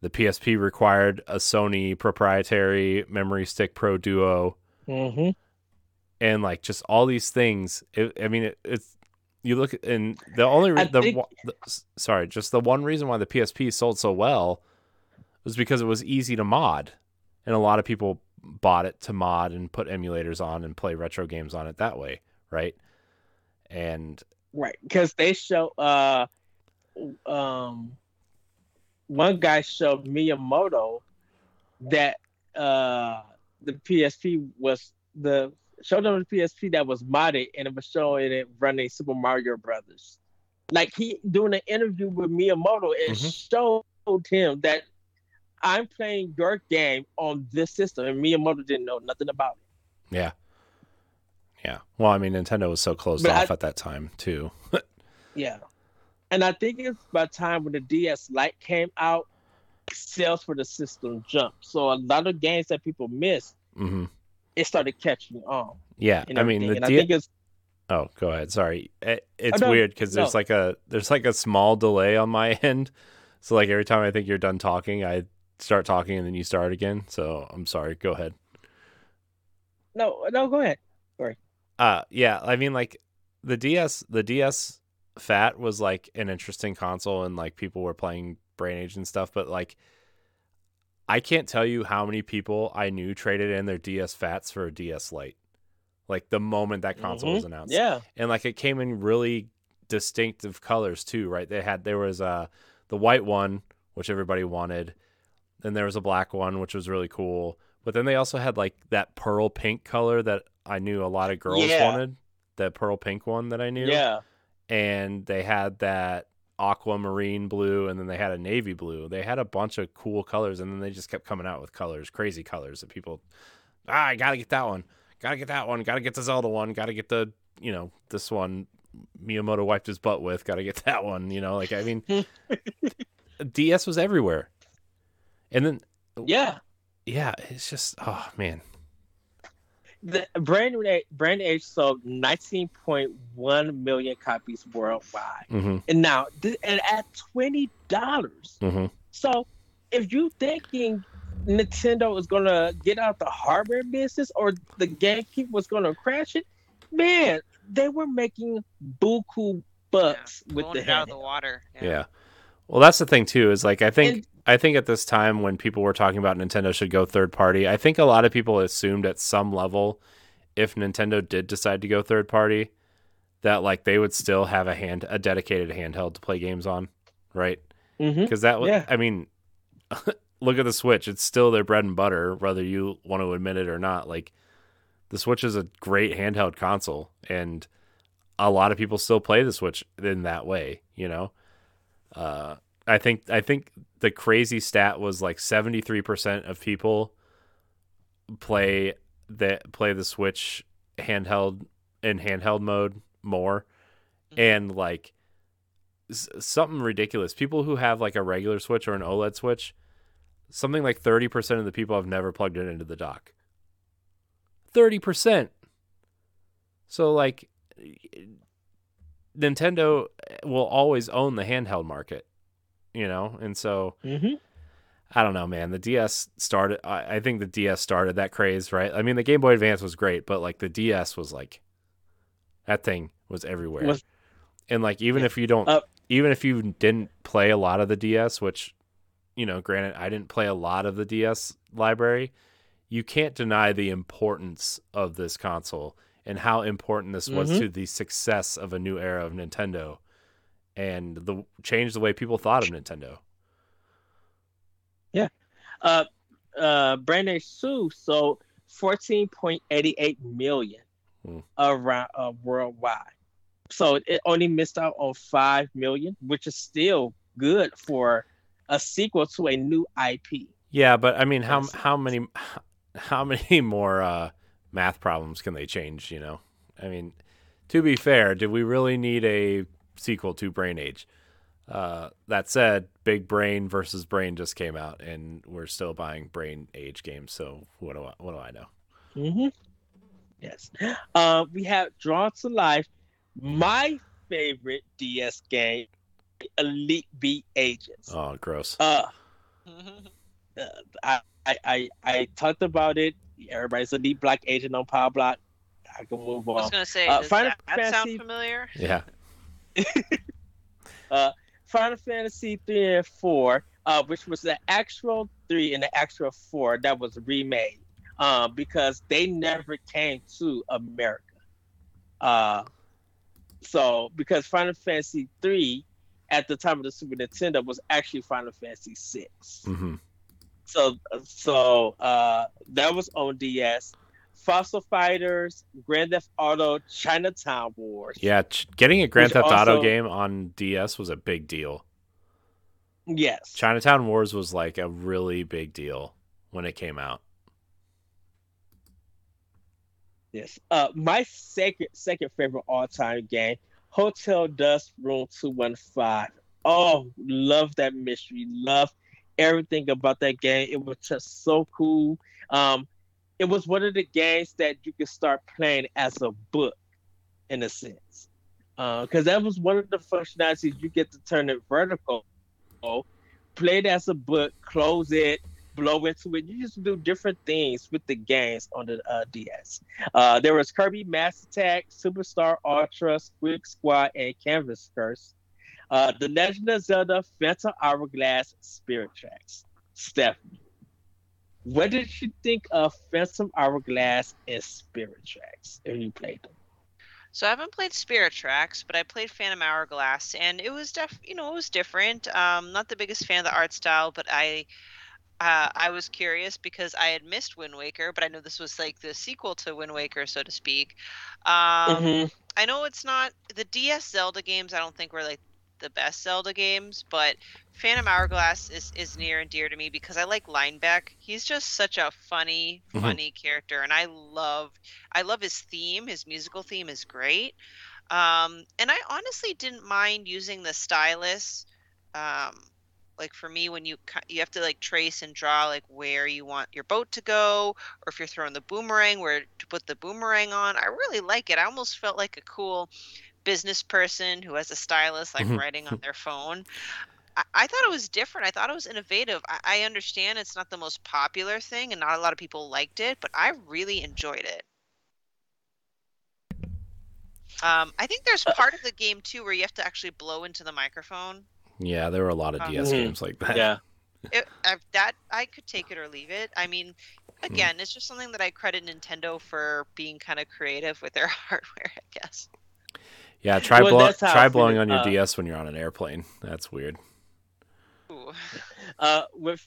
The PSP required a Sony proprietary memory stick Pro Duo hmm and like just all these things. It, I mean it, it's you look at- and the only re- the, think- the sorry, just the one reason why the PSP sold so well was because it was easy to mod. And a lot of people bought it to mod and put emulators on and play retro games on it that way, right? And right because they show uh um one guy showed Miyamoto that uh the PSP was the showed them the PSP that was modded and it was showing it running Super Mario Brothers. Like he doing an interview with Miyamoto and Mhm. showed him that I'm playing your game on this system and Miyamoto didn't know nothing about it. Yeah. Yeah. Well, I mean, Nintendo was so closed But I- off at that time too. Yeah. And I think it's by the time when the DS Lite came out, sales for the system jumped. So a lot of games that people missed, hmm it started catching on. Yeah. I mean, the and I think it's oh, go ahead. Sorry. It, it's no, weird because there's no. like a there's like a small delay on my end. So like every time I think you're done talking, I start talking and then you start again. So I'm sorry. Go ahead. No, no, go ahead. Sorry. Uh, yeah. I mean, like the DS, the DS Fat was like an interesting console, and like people were playing Brain Age and stuff. But like, I can't tell you how many people I knew traded in their DS Fats for a DS Lite. Like the moment that console was announced, Yeah. and like it came in really distinctive colors too, right? They had there was uh the white one, which everybody wanted, then there was a black one, which was really cool. But then they also had like that pearl pink color that I knew a lot of girls Yeah. wanted. That pearl pink one that I knew. Yeah. And they had that aquamarine blue and then they had a navy blue. They had a bunch of cool colors and then they just kept coming out with colors, crazy colors that people ah, I gotta get that one. Gotta get that one. Gotta get the Zelda one. Gotta get the you know, this one Miyamoto wiped his butt with. Gotta get that one. You know, like I mean DS was everywhere. And then Yeah. yeah, it's just oh man. The brand new Brain Age sold 19.1 million copies worldwide. Mm-hmm. And now, th- and at twenty dollars. Mm-hmm. So, if you thinking Nintendo is gonna get out the hardware business or the GameCube was gonna crash it, man, they were making buku bucks Yeah, with the out of the water. Yeah. Well, that's the thing too. Is like I think And- I think at this time when people were talking about Nintendo should go third party, I think a lot of people assumed at some level, if Nintendo did decide to go third party, that like they would still have a hand a dedicated handheld to play games on, right? Because that was Yeah. I mean, look at the Switch. It's still their bread and butter, whether you want to admit it or not. Like the Switch is a great handheld console, and a lot of people still play the Switch in that way. You know, uh, I think I think the crazy stat was like seventy three percent of people play that play the Switch handheld in handheld mode more, Mhm. and like s- something ridiculous. People who have like a regular Switch or an OLED Switch, something like thirty percent of the people have never plugged it into the dock. Thirty percent. So like Nintendo will always own the handheld market, you know, and so hmm I don't know, man. The DS started. I, I think the DS started that craze, right? I mean, the Game Boy Advance was great, but like the DS was like that thing was everywhere. Was- and like even Yeah. if you don't, Uh, even if you didn't play a lot of the DS, which you know, granted, I didn't play a lot of the DS library. You can't deny the importance of this console and how important this was Mhm. to the success of a new era of Nintendo, and the changed the way people thought of Nintendo. Yeah. Uh, uh, Brain Age Sue sold 14.88 million Hmm. around uh, worldwide. So it only missed out on 5 million, which is still good for a sequel to a new IP. Yeah, but I mean, how how many how many more uh, math problems can they change? You know, I mean, to be fair, did we really need a sequel to Brain Age? Uh, that said, Big Brain versus Brain just came out, and we're still buying Brain Age games. So what do I what do I know? Mm-hmm. Yes. Uh, we have Drawn to Life, my favorite DS game, Elite Beat Agents. Oh, gross. Uh, uh, I, I, I, I talked about it. Everybody's a deep black agent on Powblock. I can move on. I was gonna say, Uh, does Final that, that sound familiar? Yeah, Final Fantasy 3 and 4, uh, which was the actual 3 and the actual 4 that was remade uh, because they never came to America. Uh, so, because Final Fantasy 3 at the time of the Super Nintendo was actually Final Fantasy 6. hmm So, so uh, that was on DS. Fossil Fighters, Grand Theft Auto, Chinatown Wars. yeah. Getting a Grand Theft Auto game on DS was a big deal. Yes. Chinatown Wars was like a really big deal when it came out. Yes. Uh, my second second favorite all time game, Hotel Dusk Room Two One Five. Oh, love that mystery. Love everything about that game. It was just so cool. Um, it was one of the games that you could start playing as a book, in a sense, because that was one of the functionalities you get to turn it vertical, play it as a book, close it, blow into it. You just do different things with the games on the uh, DS. Uh, there was Kirby Mass Attack, Superstar Ultra, Squeak Squad, and Canvas Curse. Uh, the Legend of Zelda Phantom Hourglass Spirit Tracks. Stephanie, what did you think of Phantom Hourglass and Spirit Tracks if you played them? So I haven't played Spirit Tracks, but I played Phantom Hourglass, and it was def, you know, it was different. Um, not the biggest fan of the art style, but I, uh, I was curious because I had missed Wind Waker, but I know this was like the sequel to Wind Waker, so to speak. Um, Mm-hmm. I know it's not the DS Zelda games. I don't think were like the best Zelda games, but Phantom Hourglass is, is near and dear to me because I like Linebeck. He's just such a funny, Mhm. funny character, and I love I love his theme. His musical theme is great. Um, and I honestly didn't mind using the stylus. Um, like for me, when you you have to like trace and draw like where you want your boat to go, or if you're throwing the boomerang, where to put the boomerang on. I really like it. I almost felt like a cool business person who has a stylus like Mhm. writing on their phone. I, I thought it was different. I thought it was innovative. I, I understand it's not the most popular thing, and not a lot of people liked it, but I really enjoyed it. Um, I think there's part of the game too where you have to actually blow into the microphone. Yeah, there were a lot of Um, DS Mhm. games like that. Yeah. It, I, that I could take it or leave it. I mean, Hmm. again, it's just something that I credit Nintendo for being kind of creative with their hardware, I guess. Yeah, try Well, blow, that's how I try feel, blowing on your uh, DS when you're on an airplane. That's weird. Uh, with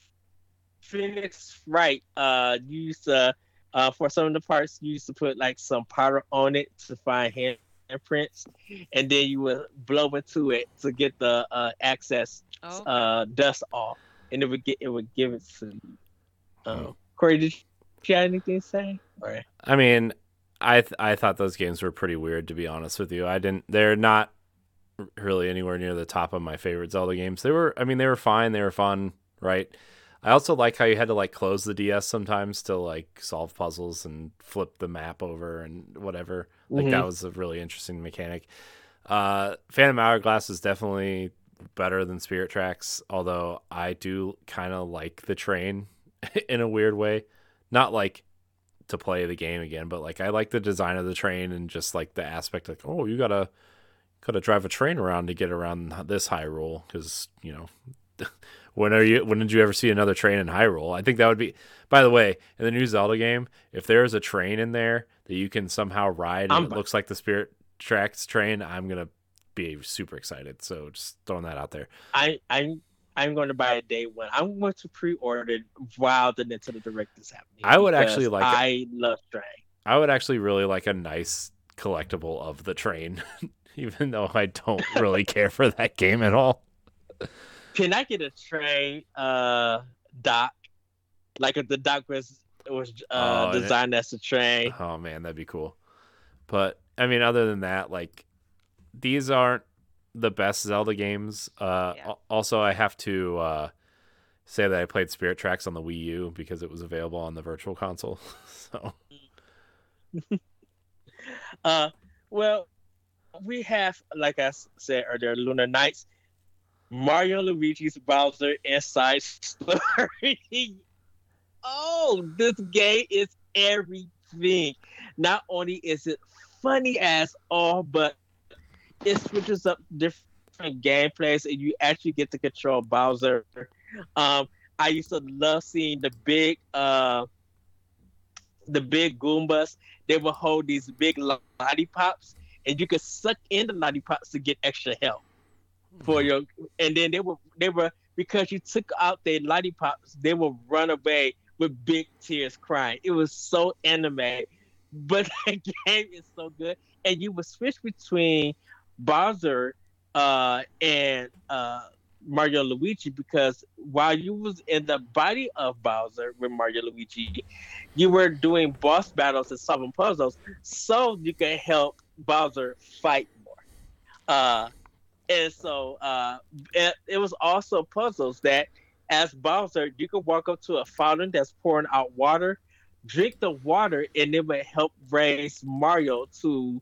Phoenix Wright, uh, you used to, uh, for some of the parts, you used to put like some powder on it to find handprints, and then you would blow into it to get the uh, access Oh, uh, dust off, and it would get it would give it to you. Um, Hmm. Corey, did you have anything to say? Or, I mean, I th- I thought those games were pretty weird to be honest with you. I didn't. They're not really anywhere near the top of my favorite Zelda games. They were. I mean, they were fine. They were fun, right? I also like how you had to like close the DS sometimes to like solve puzzles and flip the map over and whatever. Like Mhm. that was a really interesting mechanic. Uh, Phantom Hourglass is definitely better than Spirit Tracks, although I do kind of like the train in a weird way. Not like to play the game again, but like I like the design of the train and just like the aspect like, oh, you gotta gotta drive a train around to get around this Hyrule because you know. When are you? When did you ever see another train in Hyrule? I think that would be. By the way, in the new Zelda game, if there's a train in there that you can somehow ride and I'm it looks like the Spirit Tracks train, I'm gonna be super excited. So just throwing that out there. I I'm I'm going to buy a day one. I'm going to pre-order it while the Nintendo Direct is happening. I would actually like. I love Train. I would actually really like a nice collectible of the train, even though I don't really care for that game at all. Can I get a train uh dock? Like if the dock was was uh Oh, and it- designed as a train. Oh man, that'd be cool. But I mean, other than that, like these aren't the best Zelda games. Uh, Yeah. Also, I have to uh, say that I played Spirit Tracks on the Wii U because it was available on the Virtual Console. so Uh well we have like I said earlier, Lunar Knights, Mario Luigi's Bowser Inside Story. oh, this game is everything. Not only is it funny as all, but it switches up different gameplays and you actually get to control Bowser. Um, I used to love seeing the big uh the big Goombas. They would hold these big lollipops and you could suck in the lollipops to get extra health for your and then they were they were because you took out their lollipops, they would run away with big tears crying. It was so anime, But that game is so good. And you would switch between Bowser uh and uh Mario Luigi because while you was in the body of Bowser with Mario Luigi, you were doing boss battles and solving puzzles so you can help Bowser fight more. Uh and so uh it, it was also puzzles that as Bowser you could walk up to a fountain that's pouring out water, drink the water, and it would help raise Mario to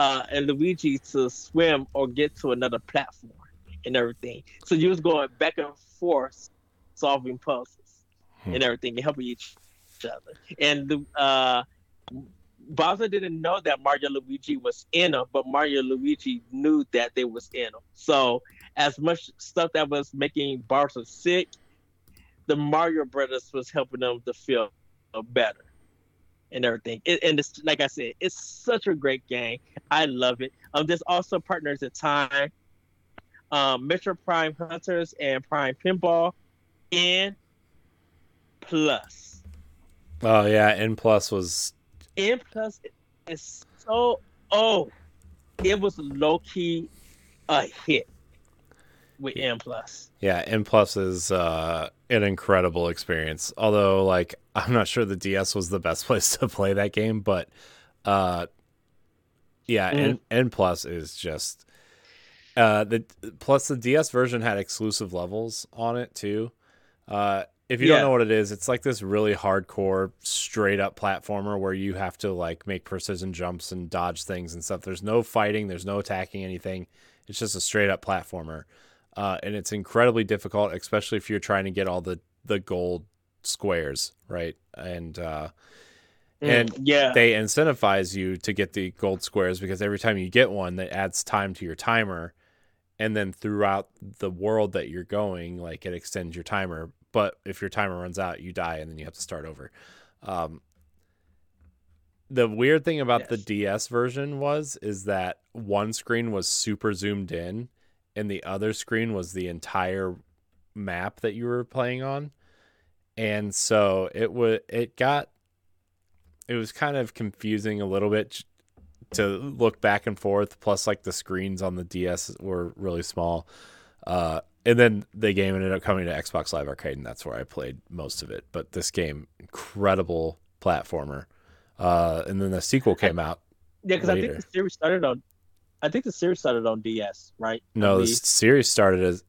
uh and Luigi to swim or get to another platform. and everything. So you was going back and forth, solving puzzles Hmm. and everything, and helping each other. And the uh, Bowser didn't know that Mario and Luigi was in them, but Mario and Luigi knew that they was in them. So as much stuff that was making Bowser sick, the Mario Brothers was helping them to feel better and everything. It, and it's like I said, it's such a great game. I love it. Um, there's also partners at time, um, Metroid Prime Hunters and Prime Pinball, and Plus. Oh yeah, N plus was N Plus is so oh, it was low key a hit with N Plus. yeah, N plus is uh, an incredible experience. Although like I'm not sure the DS was the best place to play that game, but uh, yeah, N, N plus is just uh the plus the DS version had exclusive levels on it too. Uh, if you Yeah. don't know what it is, it's like this really hardcore, straight up platformer where you have to like make precision jumps and dodge things and stuff. There's no fighting, there's no attacking anything. It's just a straight up platformer, uh, and it's incredibly difficult, especially if you're trying to get all the the gold squares, right? And uh, And yeah, they incentivize you to get the gold squares because every time you get one, that adds time to your timer, and then throughout the world that you're going, like it extends your timer. But if your timer runs out, you die, and then you have to start over. Um, the weird thing about the DS version was is that one screen was super zoomed in, and the other screen was the entire map that you were playing on, and so it would it got it was kind of confusing a little bit to look back and forth. Plus, like the screens on the DS were really small. Uh, and then the game ended up coming to Xbox Live Arcade, and that's where I played most of it. But this game, incredible platformer. Uh, and then the sequel came out. yeah, because I think the series started on, I think the series started on DS, right? No, the series started as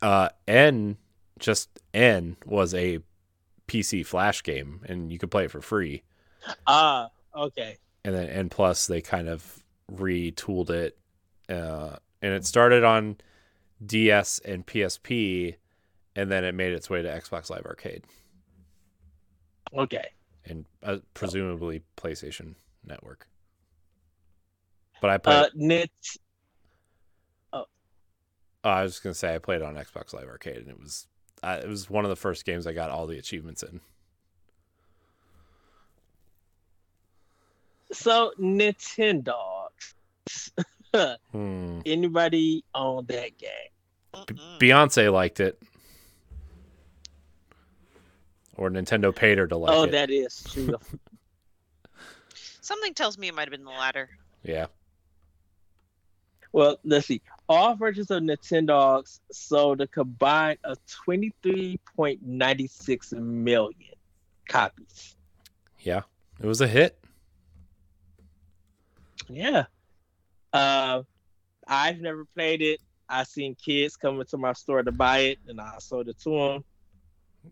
uh, N, just N was a PC Flash game, and you could play it for free. Ah, okay. and then N plus they kind of retooled it, uh, and it started on DS and PSP, and then it made its way to Xbox Live Arcade Okay. and uh, presumably PlayStation Network. But I played. Uh, Nit. oh, I was just gonna say I played it on Xbox Live Arcade, and it was uh, it was one of the first games I got all the achievements in. So Nintendogs. Hmm. Anybody on that game? B- Beyonce liked it, or Nintendo paid her to like oh, it. Oh, that is true. Something tells me it might have been the latter. Yeah. Well, let's see. All versions of Nintendogs sold a combined of 23.96 million copies. Yeah, it was a hit. Yeah. Uh, I've never played it. I've seen kids come into my store to buy it, and I sold it to them.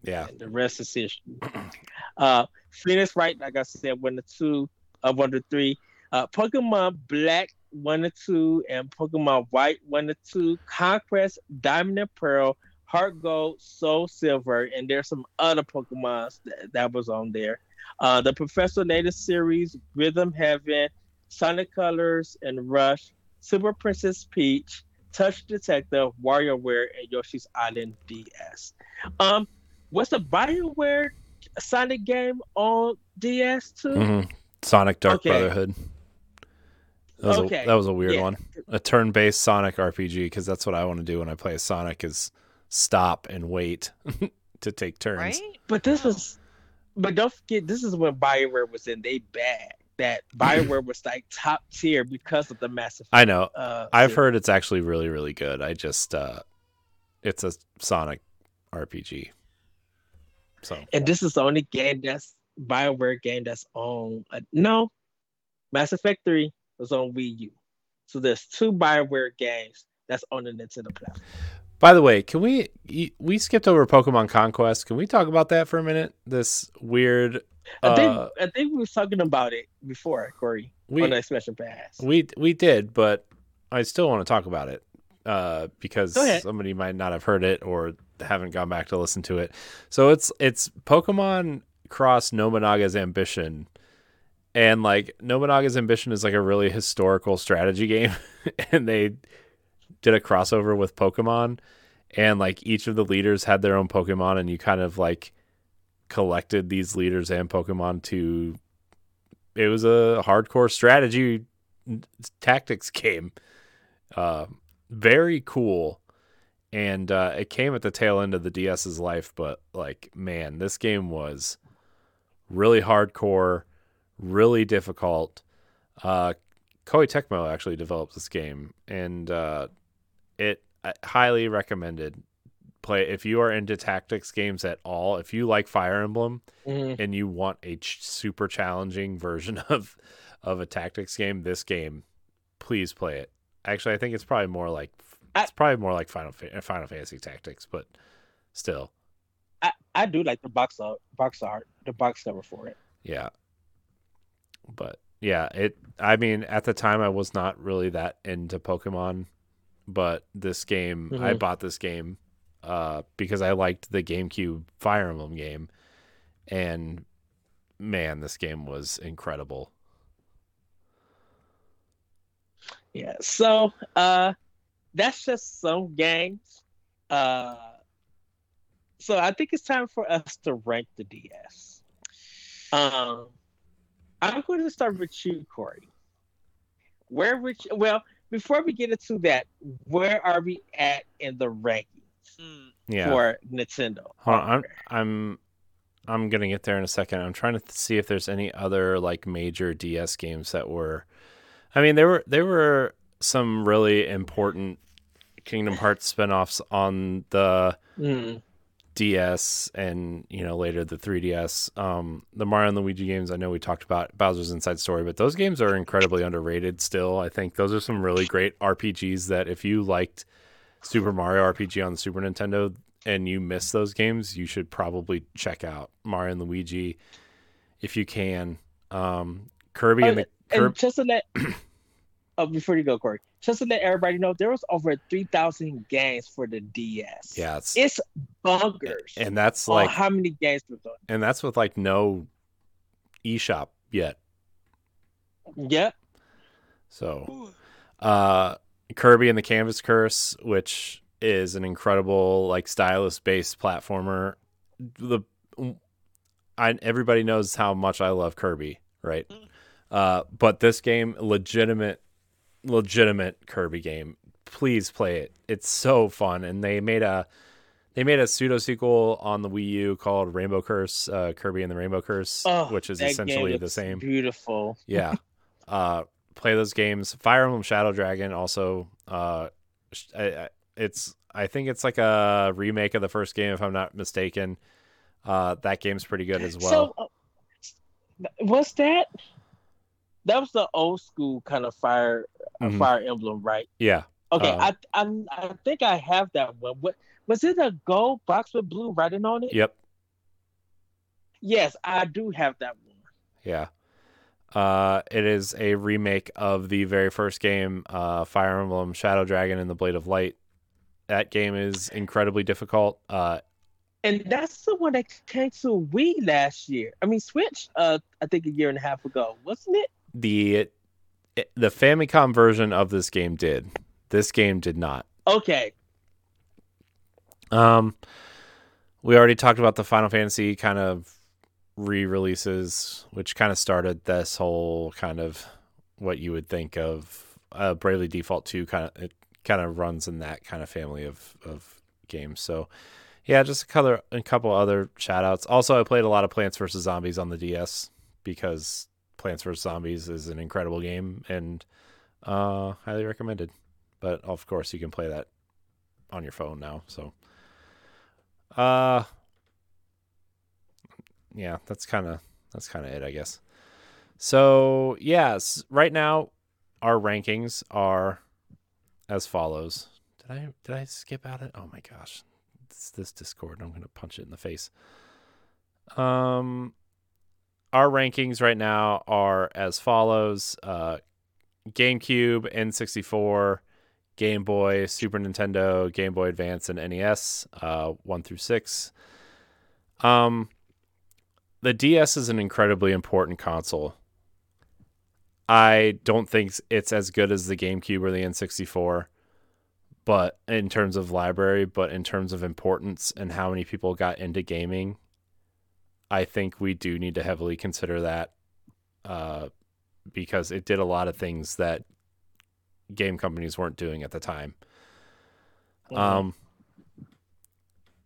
Yeah, the rest is history. Uh, Phoenix Wright, like I said, one to two, uh, one to three. Uh, Pokemon Black, one to two, and Pokemon White, one to two. Conquest, Diamond and Pearl, Heart Gold, Soul Silver, and there's some other Pokemons that, that was on there. Uh, the Professor Layton series, Rhythm Heaven, Sonic Colors, and Rush, Super Princess Peach, Touch Detective, WarioWare, and Yoshi's Island DS. Um, what's the BioWare Sonic game on DS too? hmm Sonic Dark Okay. Brotherhood. That was, Okay, a, that was a weird yeah. one. A turn-based Sonic RPG because that's what I want to do when I play a Sonic is stop and wait to take turns. Right? But this Wow. was, but don't forget, this is when BioWare was in they bag. That BioWare was like top tier because of the massive. I know. Uh, I've series. heard it's actually really, really good. I just, uh, it's a Sonic RPG. So and this is the only game that's BioWare game that's on. Uh, no, Mass Effect Three was on Wii U. So there's two BioWare games that's on the Nintendo platform. By the way, can we we skipped over Pokemon Conquest? Can we talk about that for a minute? This weird. I think uh, I think we were talking about it before, Corey, we on the expansion pass. we we did, but I still want to talk about it. uh, because somebody might not have heard it or haven't gone back to listen to it. So it's it's Pokemon Cross Nobunaga's Ambition, and like Nobunaga's Ambition is like a really historical strategy game, and they did a crossover with Pokemon, and like each of the leaders had their own Pokemon, and you kind of like collected these leaders and Pokemon to. It was a hardcore strategy tactics game. Uh, very cool. And uh, it came at the tail end of the DS's life, but like, man, this game was really hardcore, really difficult. Uh, Koei Tecmo actually developed this game, and uh, it I highly recommended. Play if you are into tactics games at all. If you like Fire Emblem, Mhm. and you want a ch- super challenging version of of a tactics game, this game, please play it. Actually, I think it's probably more like it's probably more like Final Fa- Final Fantasy Tactics, but still, I, I do like the box art, box art, the box cover for it. yeah. But yeah, it. I mean, at the time, I was not really that into Pokemon, but this game, I Mhm. bought this game uh, because I liked the GameCube Fire Emblem game, and man, this game was incredible. Yeah. So uh that's just some games. Uh so I think it's time for us to rank the DS. Um I'm going to start with you, Corey. Where would you, well, before we get into that, where are we at in the rankings Hmm. Yeah. for Nintendo? Hold on, I'm? I'm I'm gonna get there in a second. I'm trying to th- see if there's any other like major DS games that were. I mean, there were there were some really important Kingdom Hearts spinoffs on the Mm, DS and you know later the 3DS. Um, the Mario and Luigi games I know we talked about Bowser's Inside Story, but those games are incredibly underrated. Still, I think those are some really great RPGs that if you liked Super Mario RPG on the Super Nintendo and you miss those games, you should probably check out Mario and Luigi if you can. Um, Kirby and the and Kirby. just to let oh, before you go, Corey, just to let everybody know, there was over three thousand games for the DS. Yeah, it's, it's bonkers. and that's like how many games was on. and that's with like no eShop yet. Yep. So uh Kirby and the Canvas Curse, which is an incredible like stylus based platformer. The I everybody knows how much I love Kirby, right? Mm. Uh but this game legitimate legitimate Kirby game. Please play it. It's so fun and they made a they made a pseudo sequel on the Wii U called Rainbow Curse, uh, Kirby and the Rainbow Curse, Oh, which is essentially the same. Beautiful. Yeah. uh, play those games. Fire Emblem Shadow Dragon also. Uh, sh- I, I, it's I think it's like a remake of the first game, if I'm not mistaken. Uh, that game's pretty good as well. So, uh, what's that? That was the old school kind of fire Mhm. fire emblem, right? yeah, Okay, Uh, I, I I think I have that one. What was it? A gold box with blue writing on it? yep, Yes, I do have that one. yeah. Uh, it is a remake of the very first game, uh, Fire Emblem Shadow Dragon and the Blade of Light. That game is incredibly difficult. Uh, And that's the one that came to Wii last year. I mean, Switch. Uh, I think a year and a half ago, wasn't it? the the Famicom version of this game did. This game did not. Okay. Um, we already talked about the Final Fantasy kind of re-releases, which kind of started this whole kind of what you would think of uh, Bravely Default Two. Kind of it kind of runs in that kind of family of of games. So yeah, just a couple a couple other shout outs. Also, I played a lot of Plants vs Zombies on the DS because Plants vs Zombies is an incredible game and uh, highly recommended. But of course, you can play that on your phone now. So, uh, yeah, that's kind of that's kind of it, I guess. So, yes, right now our rankings are as follows. Did I did I skip out it? Oh my gosh, it's this Discord. I'm gonna punch it in the face. Um, our rankings right now are as follows: uh, GameCube, N64, Game Boy, Super Nintendo, Game Boy Advance, and NES, uh, one through six. Um, the DS is an incredibly important console. I don't think it's as good as the GameCube or the N64, but in terms of library, but in terms of importance and how many people got into gaming, I think we do need to heavily consider that uh, because it did a lot of things that game companies weren't doing at the time. Mhm. Um,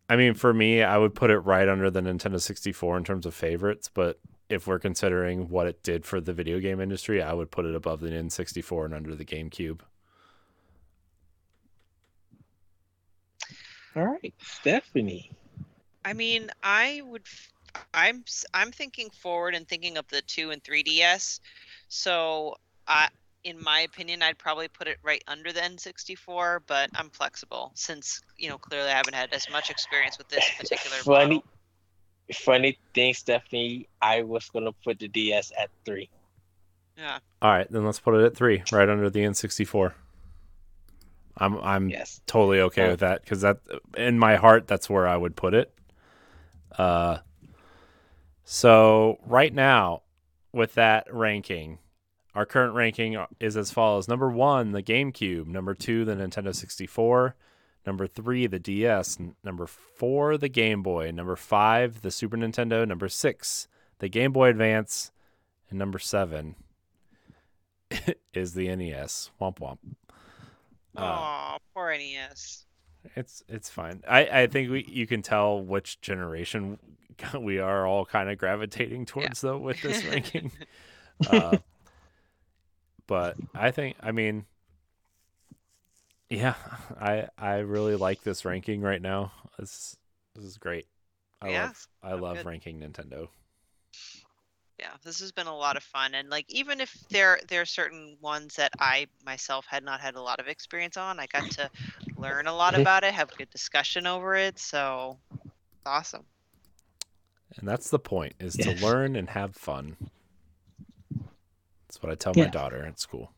I mean, for me, I would put it right under the Nintendo 64 in terms of favorites, but if we're considering what it did for the video game industry, I would put it above the N64 and under the GameCube. All right, Stephanie. I mean, I would. F- I'm s- I'm thinking forward and thinking of the two and 3DS. So, I, in my opinion, I'd probably put it right under the N64. But I'm flexible since you know clearly I haven't had as much experience with this particular Funny, model. funny thing, Stephanie. I was gonna put the DS at three. Yeah. All right, then let's put it at three, right under the N64. I'm I'm Yes. totally okay Oh. with that because that in my heart that's where I would put it. Uh, so right now with that ranking, our current ranking is as follows: number one, the GameCube; number two, the Nintendo 64; number three, the DS; number four, the Game Boy; number five, the Super Nintendo; number six, the Game Boy Advance; and number seven is the NES. Womp womp. Uh, Oh, poor NES. it's it's fine. I I think we you can tell which generation we are all kind of gravitating towards though with this ranking. Uh, but I think I mean yeah, I I really like this ranking right now. This this is great. I Yeah, love I I'm love good. ranking Nintendo. yeah this has been a lot of fun and like even if there there are certain ones that i myself had not had a lot of experience on i got to learn a lot about it have good discussion over it so it's awesome And that's the point is Yes. to learn and have fun. That's what I tell my daughter at school.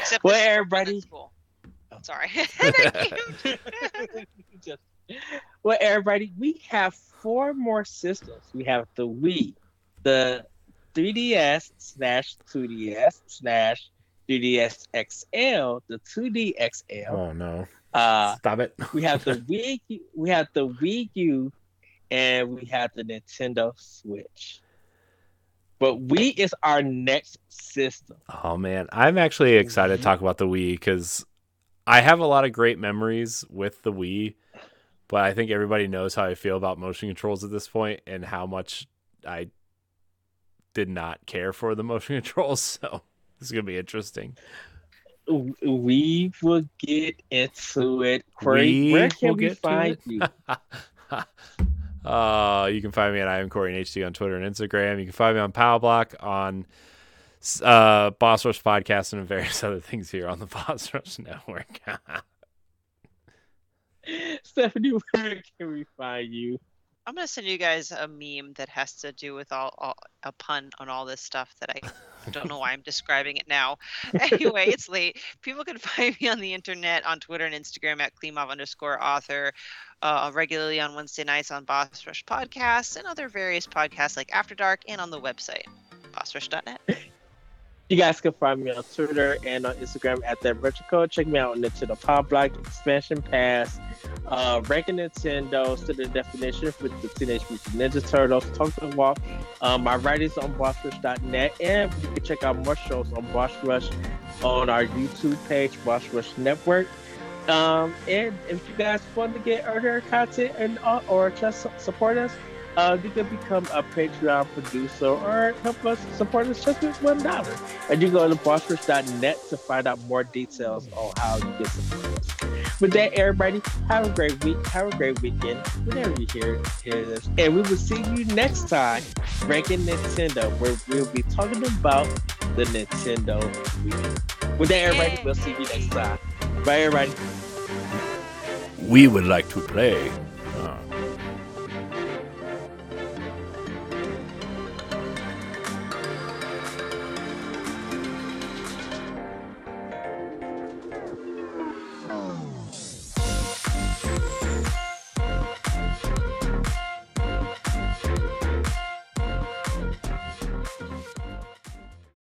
except Well, this is everybody- than school. Oh, sorry Just- well, everybody, we have four more systems. We have the Wii, the 3DS slash 2DS slash 3DS XL, the 2D XL. Oh no. Uh, Stop it. we have the Wii, U- we have the Wii U, and we have the Nintendo Switch. But Wii is our next system. Oh man, I'm actually excited to talk about the Wii because I have a lot of great memories with the Wii, but I think everybody knows how I feel about motion controls at this point and how much I did not care for the motion controls. So this is gonna be interesting. W- We will get into it. Corey, We where can we get find it. you? uh, you can find me at I am Corey and HD on Twitter and Instagram. You can find me on Powblock on uh, Boss Rush Podcast and various other things here on the Boss Rush Network. Stephanie, where can we find you? i'm gonna send you guys a meme that has to do with all, all a pun on all this stuff that i don't know why i'm describing it now. Anyway it's late. People can find me on the internet on twitter and instagram at klimov underscore author uh, regularly on wednesday nights on boss rush podcasts and other various podcasts like after dark and on the website bossrush.net You guys can find me on Twitter and on Instagram at that retro. Check me out on Nintendo Powblock, Expansion Pass, uh, Ranking Nintendo, to the definition with the Teenage Mutant Ninja Turtles, Talk the Walk. Um, my writings on bossrush.net, and you can check out more shows on Boss Rush on our YouTube page, Boss Rush Network. Um, and if you guys want to get earlier content and uh, or just support us, uh, you can become a Patreon producer or help us support us just with one dollar. And you go to bossrush.net to find out more details on how you can support us. With that, everybody, have a great week. Have a great weekend. Whenever you hear, hear this. And we will see you next time, Ranking Nintendo, where we'll be talking about the Nintendo Wii. With that, everybody, we'll see you next time. Bye, everybody. we would like to play